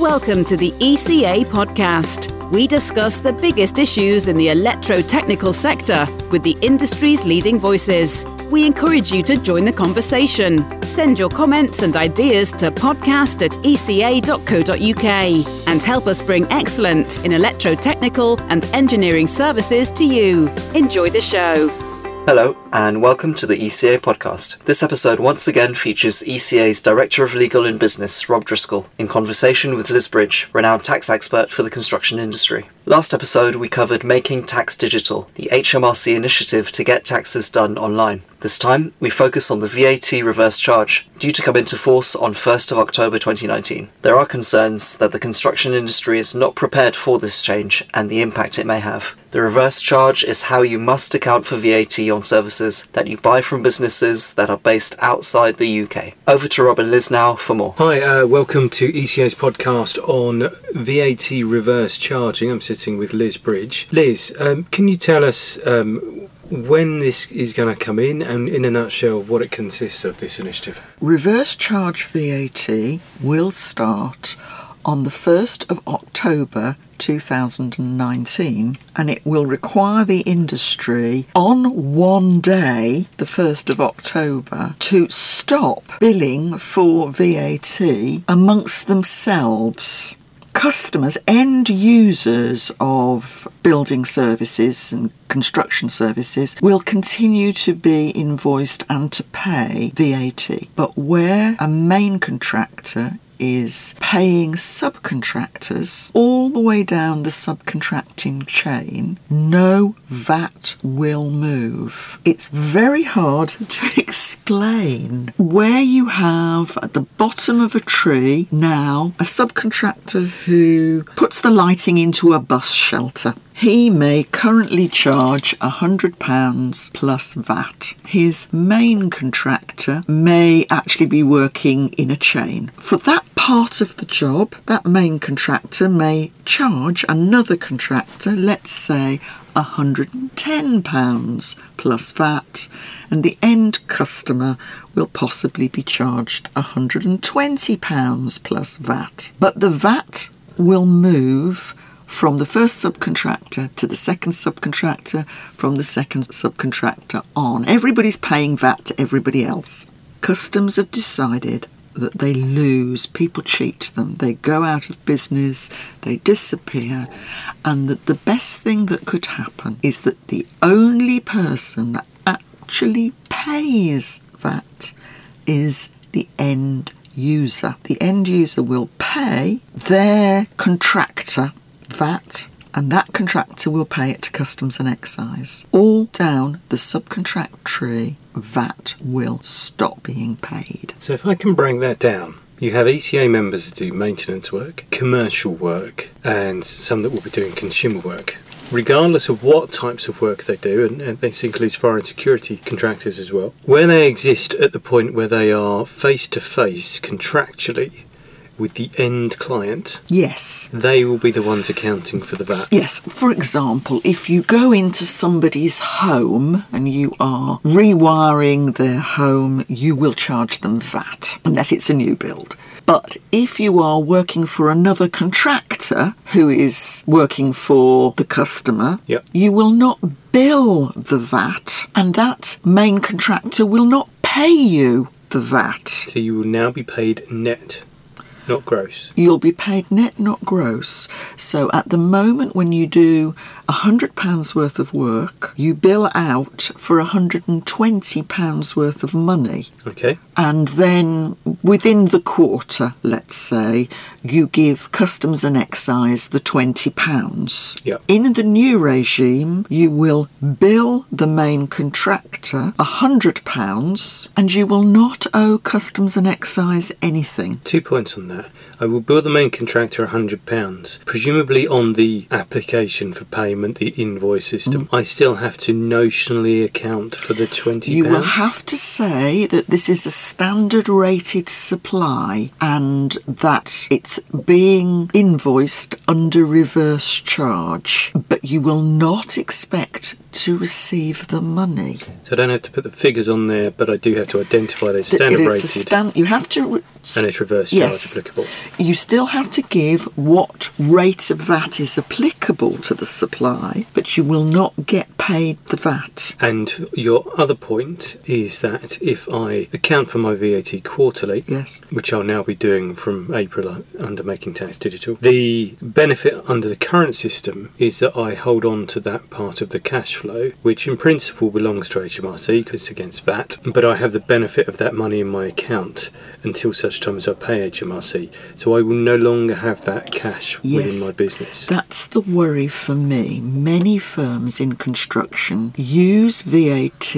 Welcome to the ECA podcast. We discuss the biggest issues in the electrotechnical sector with the industry's leading voices. We encourage you to join the conversation. Send your comments and ideas to podcast at eca.co.uk and help us bring excellence in electrotechnical and engineering services to you. Enjoy the show. Hello, and welcome to the ECA podcast. This episode once again features ECA's Director of Legal and Business, Rob Driscoll, in conversation with Liz Bridge, renowned tax expert for the construction industry. Last episode, we covered Making Tax Digital, the HMRC initiative to get taxes done online. This time, we focus on the VAT reverse charge, due to come into force on 1st of October 2019. There are concerns that the construction industry is not prepared for this change and the impact it may have. The reverse charge is how you must account for VAT on services that you buy from businesses that are based outside the UK. Over to Rob and Liz now for more. Hi, uh, welcome to ECA's podcast on VAT reverse charging. I'm sitting with Liz Bridge. Liz, um, can you tell us um, when this is going to come in and, in a nutshell, what it consists of, this initiative? Reverse charge VAT will start on the 1st of October 2019 and it will require the industry on one day, the 1st of October, to stop billing for VAT amongst themselves customers, end users of building services and construction services will continue to be invoiced and to pay VAT. But where a main contractor is paying subcontractors all the way down the subcontracting chain, no VAT will move. It's very hard to explain where you have at the bottom of a tree now a subcontractor who puts the lighting into a bus shelter. He may currently charge £100 plus VAT. His main contractor may actually be working in a chain. For that part of the job, that main contractor may charge another contractor, let's say £110 plus VAT, and the end customer will possibly be charged £120 plus VAT. But the VAT will move from the first subcontractor to the second subcontractor, from the second subcontractor on. Everybody's paying VAT to everybody else. Customs have decided that they lose, people cheat them, they go out of business, they disappear, and that the best thing that could happen is that the only person that actually pays VAT is the end user. The end user will pay their contractor VAT, and that contractor will pay it to customs and excise. All down the subcontract tree, VAT will stop being paid. So, if I can bring that down, you have ECA members that do maintenance work, commercial work, and some that will be doing consumer work. Regardless of what types of work they do, and, and this includes foreign security contractors as well, where they exist at the point where they are face to face contractually with the end client, Yes. they will be the ones accounting for the VAT. Yes, for example, if you go into somebody's home and you are rewiring their home, you will charge them VAT, unless it's a new build. But if you are working for another contractor who is working for the customer, Yep. you will not bill the VAT, and that main contractor will not pay you the VAT. So you will now be paid net, not gross. You'll be paid net, not gross. So at the moment, when you do £100 worth of work, you bill out for £120 worth of money. Okay. And then within the quarter, let's say, you give customs and excise the £20. Yep. In the new regime, you will bill the main contractor £100 and you will not owe customs and excise anything. Two points on that. I will bill the main contractor £100. Presumably on the application for payment, the invoice system, mm. I still have to notionally account for the £20. You will have to say that this is a standard rated supply and that it's being invoiced under reverse charge, but you will not expect to receive the money. So I don't have to put the figures on there, but I do have to identify they're Th- standard rated stan- you have to. re- and it's reverse Yes. charge applicable. You still have to give what rate of VAT is applicable to the supply, but you will not get paid the VAT. And your other point is that if I account for my VAT quarterly, Yes. which I'll now be doing from April under Making Tax Digital, the benefit under the current system is that I hold on to that part of the cash flow, which in principle belongs to HMRC because it's against VAT, but I have the benefit of that money in my account until such time as I pay HMRC. So I will no longer have that cash within my business. That's the worry for me. Many firms in construction use VAT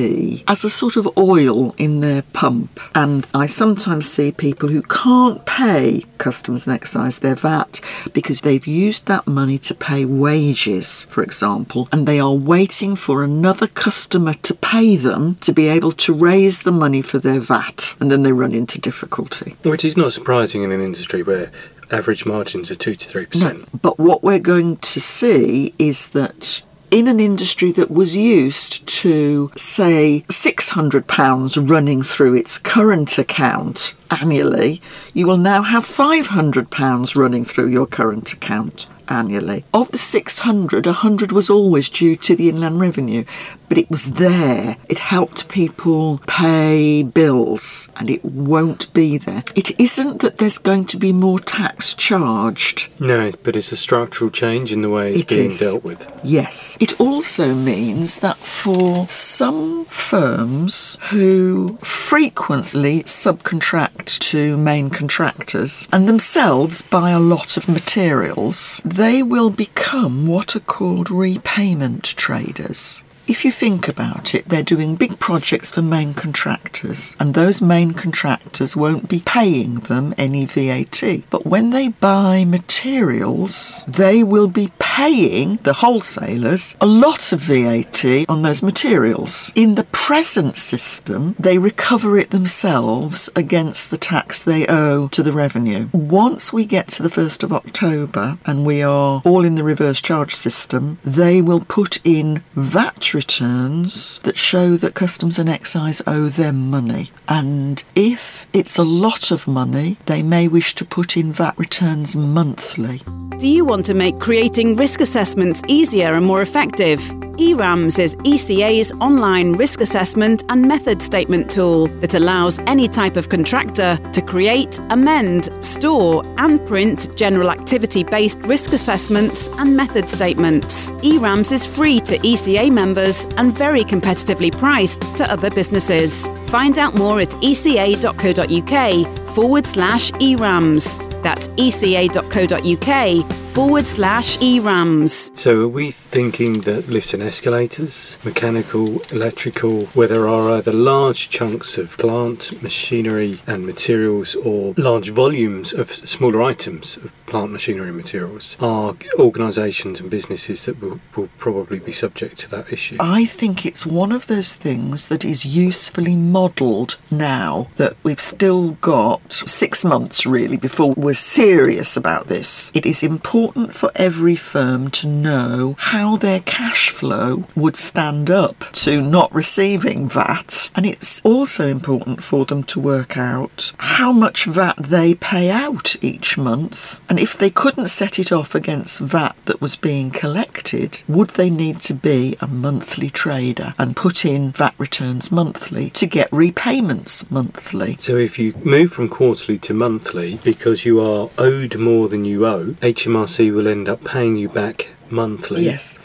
as a sort of oil in their pump, and I sometimes see people who can't pay customs and excise their VAT because they've used that money to pay wages, for example, and they are waiting for another customer to pay them to be able to raise the money for their VAT, and then they run into difficulty. Which is not surprising in an industry where average margins are 2 to 3%. But what we're going to see is that in an industry that was used to, say, £600 running through its current account annually, you will now have £500 running through your current account annually. Of the 600, 100 was always due to the Inland Revenue, but it was there. It helped people pay bills, and it won't be there. It isn't that there's going to be more tax charged. No, but it's a structural change in the way it's It being is. dealt with. Yes. It also means that for some firms who frequently subcontract to main contractors and themselves buy a lot of materials, they will become what are called repayment traders. If you think about it, they're doing big projects for main contractors, and those main contractors won't be paying them any VAT. But when they buy materials, they will be paying the wholesalers a lot of VAT on those materials. In the present system, they recover it themselves against the tax they owe to the revenue. Once we get to the 1st of October and we are all in the reverse charge system, they will put in VAT returns that show that customs and excise owe them money. And if it's a lot of money, they may wish to put in VAT returns monthly. Do you want to make creating risk assessments easier and more effective? ERAMS is ECA's online risk assessment and method statement tool that allows any type of contractor to create, amend, store, and print general activity based risk assessments and method statements. ERAMS is free to ECA members and very competitively priced to other businesses. Find out more at eca.co.uk forward slash ERAMS. That's eca.co.uk forward slash ERAMS. So, are we thinking that lifts and escalators, mechanical, electrical, where there are either large chunks of plant, machinery, and materials, or large volumes of smaller items of plant, machinery, and materials, are organisations and businesses that will, will probably be subject to that issue? I think it's one of those things that is usefully modelled now that we've still got six months really before we're serious about this. It is important for every firm to know how their cash flow would stand up to not receiving VAT, and it's also important for them to work out how much VAT they pay out each month, and if they couldn't set it off against VAT that was being collected, would they need to be a monthly trader and put in VAT returns monthly to get repayments monthly? So if you move from quarterly to monthly because you are owed more than you owe, HMRC will end up paying you back monthly. Yes.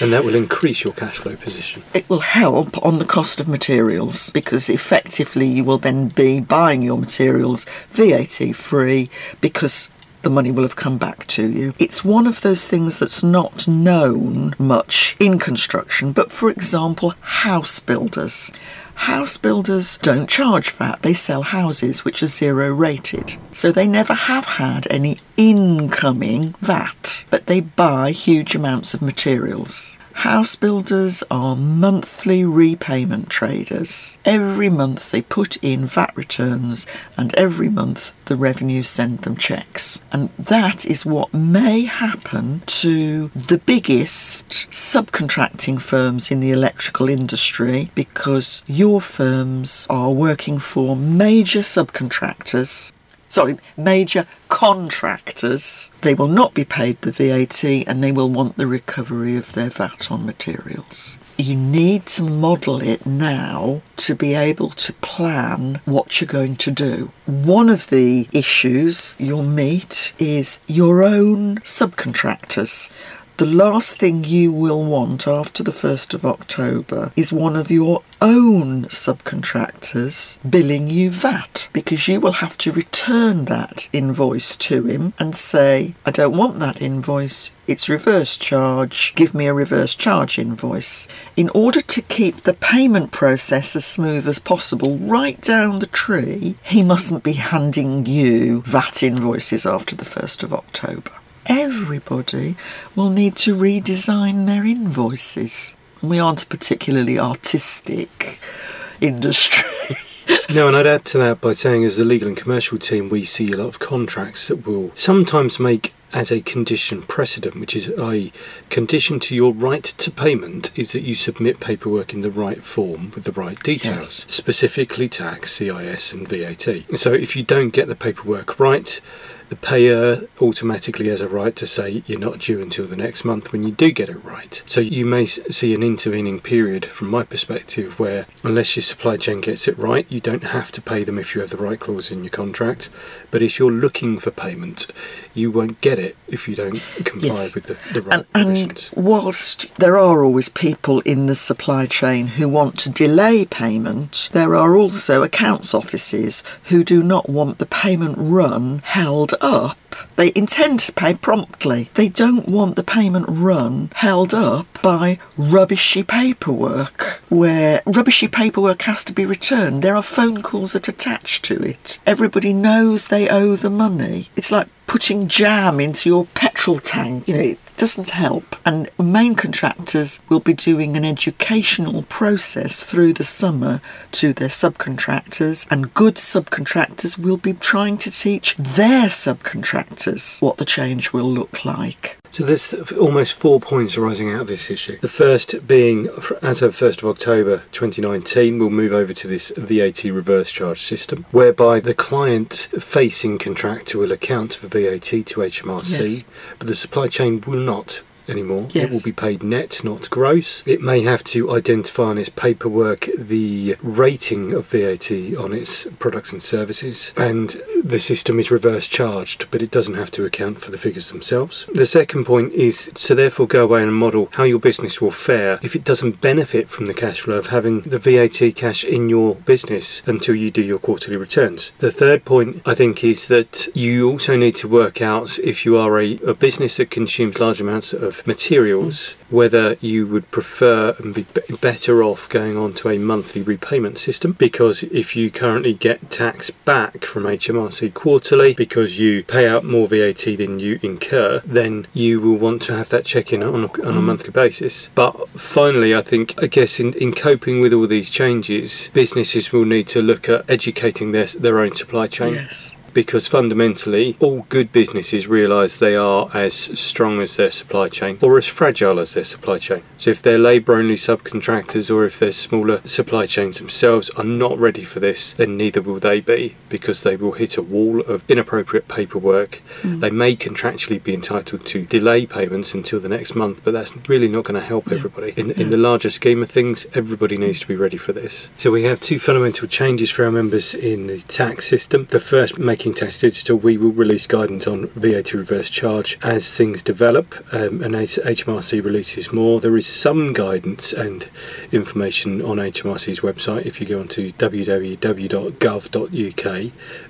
And that will increase your cash flow position. It will help on the cost of materials because effectively you will then be buying your materials VAT free because the money will have come back to you. It's one of those things that's not known much in construction, but for example, house builders. House builders don't charge VAT, they sell houses which are zero rated. So they never have had any incoming VAT. but they buy huge amounts of materials. House builders are monthly repayment traders. Every month they put in VAT returns, and every month the revenue send them checks. And that is what may happen to the biggest subcontracting firms in the electrical industry because your firms are working for major subcontractors sorry, major contractors, they will not be paid the VAT and they will want the recovery of their VAT on materials. You need to model it now to be able to plan what you're going to do. One of the issues you'll meet is your own subcontractors the last thing you will want after the 1st of October is one of your own subcontractors billing you VAT because you will have to return that invoice to him and say, I don't want that invoice. It's reverse charge. Give me a reverse charge invoice. In order to keep the payment process as smooth as possible right down the tree, he mustn't be handing you VAT invoices after the 1st of October everybody will need to redesign their invoices. We aren't a particularly artistic industry. no, and I'd add to that by saying, as the legal and commercial team, we see a lot of contracts that will sometimes make as a condition precedent, which is a condition to your right to payment, is that you submit paperwork in the right form with the right details, yes. specifically tax, CIS, and VAT. So if you don't get the paperwork right, the payer automatically has a right to say you're not due until the next month when you do get it right. So you may see an intervening period from my perspective where, unless your supply chain gets it right, you don't have to pay them if you have the right clause in your contract. But if you're looking for payment, you won't get it if you don't comply yes. with the, the right and, provisions. And whilst there are always people in the supply chain who want to delay payment, there are also accounts offices who do not want the payment run held up. They intend to pay promptly. They don't want the payment run held up by rubbishy paperwork, where rubbishy paperwork has to be returned. There are phone calls that attach to it. Everybody knows they owe the money. It's like putting jam into your petrol tank. You know, doesn't help. And main contractors will be doing an educational process through the summer to their subcontractors, and good subcontractors will be trying to teach their subcontractors what the change will look like. So there's almost four points arising out of this issue. The first being, as of 1st of October 2019, we'll move over to this VAT reverse charge system, whereby the client-facing contractor will account for VAT to HMRC, yes. but the supply chain will not anymore. Yes. It will be paid net, not gross. It may have to identify on its paperwork the rating of VAT on its products and services, and the system is reverse charged, but it doesn't have to account for the figures themselves. The second point is to therefore go away and model how your business will fare if it doesn't benefit from the cash flow of having the VAT cash in your business until you do your quarterly returns. The third point I think is that you also need to work out if you are a, a business that consumes large amounts of materials, whether you would prefer and be better off going on to a monthly repayment system. Because if you currently get tax back from HMRC quarterly because you pay out more VAT than you incur, then you will want to have that check in on a, on a mm. monthly basis. But finally, I think, I guess, in, in coping with all these changes, businesses will need to look at educating their, their own supply chain. Yes because fundamentally all good businesses realise they are as strong as their supply chain or as fragile as their supply chain. So if they're labour only subcontractors or if their smaller supply chains themselves are not ready for this, then neither will they be because they will hit a wall of inappropriate paperwork. Mm. They may contractually be entitled to delay payments until the next month, but that's really not going to help yeah. everybody. In, yeah. in the larger scheme of things, everybody needs to be ready for this. So we have two fundamental changes for our members in the tax system. The first, making making tax digital, we will release guidance on VAT reverse charge as things develop um, and as HMRC releases more. There is some guidance and information on HMRC's website if you go onto www.gov.uk,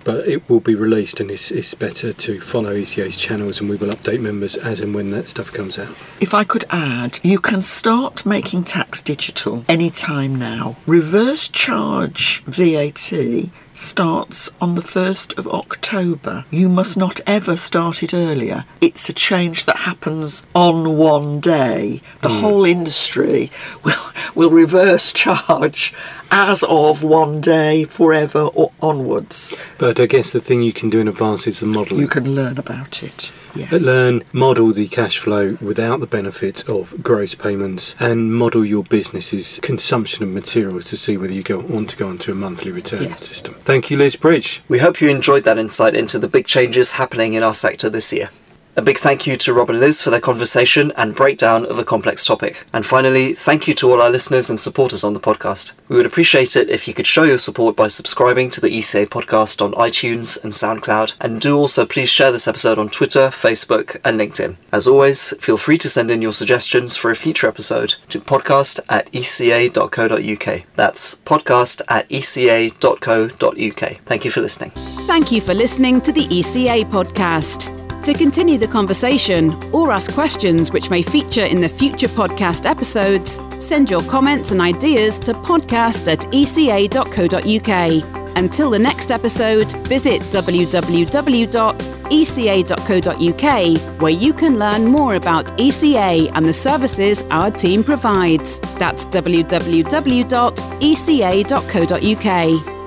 but it will be released and it's, it's better to follow ECA's channels and we will update members as and when that stuff comes out. If I could add, you can start making Tax Digital anytime now. Reverse charge VAT starts on the 1st of October. You must not ever start it earlier. It's a change that happens on one day. The hmm. whole industry will, will reverse charge as of one day forever or onwards. But I guess the thing you can do in advance is the modelling. You can learn about it. Yes. Learn, model the cash flow without the benefits of gross payments, and model your business's consumption of materials to see whether you go, want to go onto a monthly return Yes. system. Thank you, Liz Bridge. We hope you enjoyed that insight into the big changes happening in our sector this year. A big thank you to Rob and Liz for their conversation and breakdown of a complex topic. And finally, thank you to all our listeners and supporters on the podcast. We would appreciate it if you could show your support by subscribing to the ECA podcast on iTunes and SoundCloud. And do also please share this episode on Twitter, Facebook, and LinkedIn. As always, feel free to send in your suggestions for a future episode to podcast at eca.co.uk. That's podcast at eca.co.uk. Thank you for listening. Thank you for listening to the ECA podcast. To continue the conversation or ask questions which may feature in the future podcast episodes, send your comments and ideas to podcast at eca.co.uk. Until the next episode, visit www.eca.co.uk where you can learn more about ECA and the services our team provides. That's www.eca.co.uk.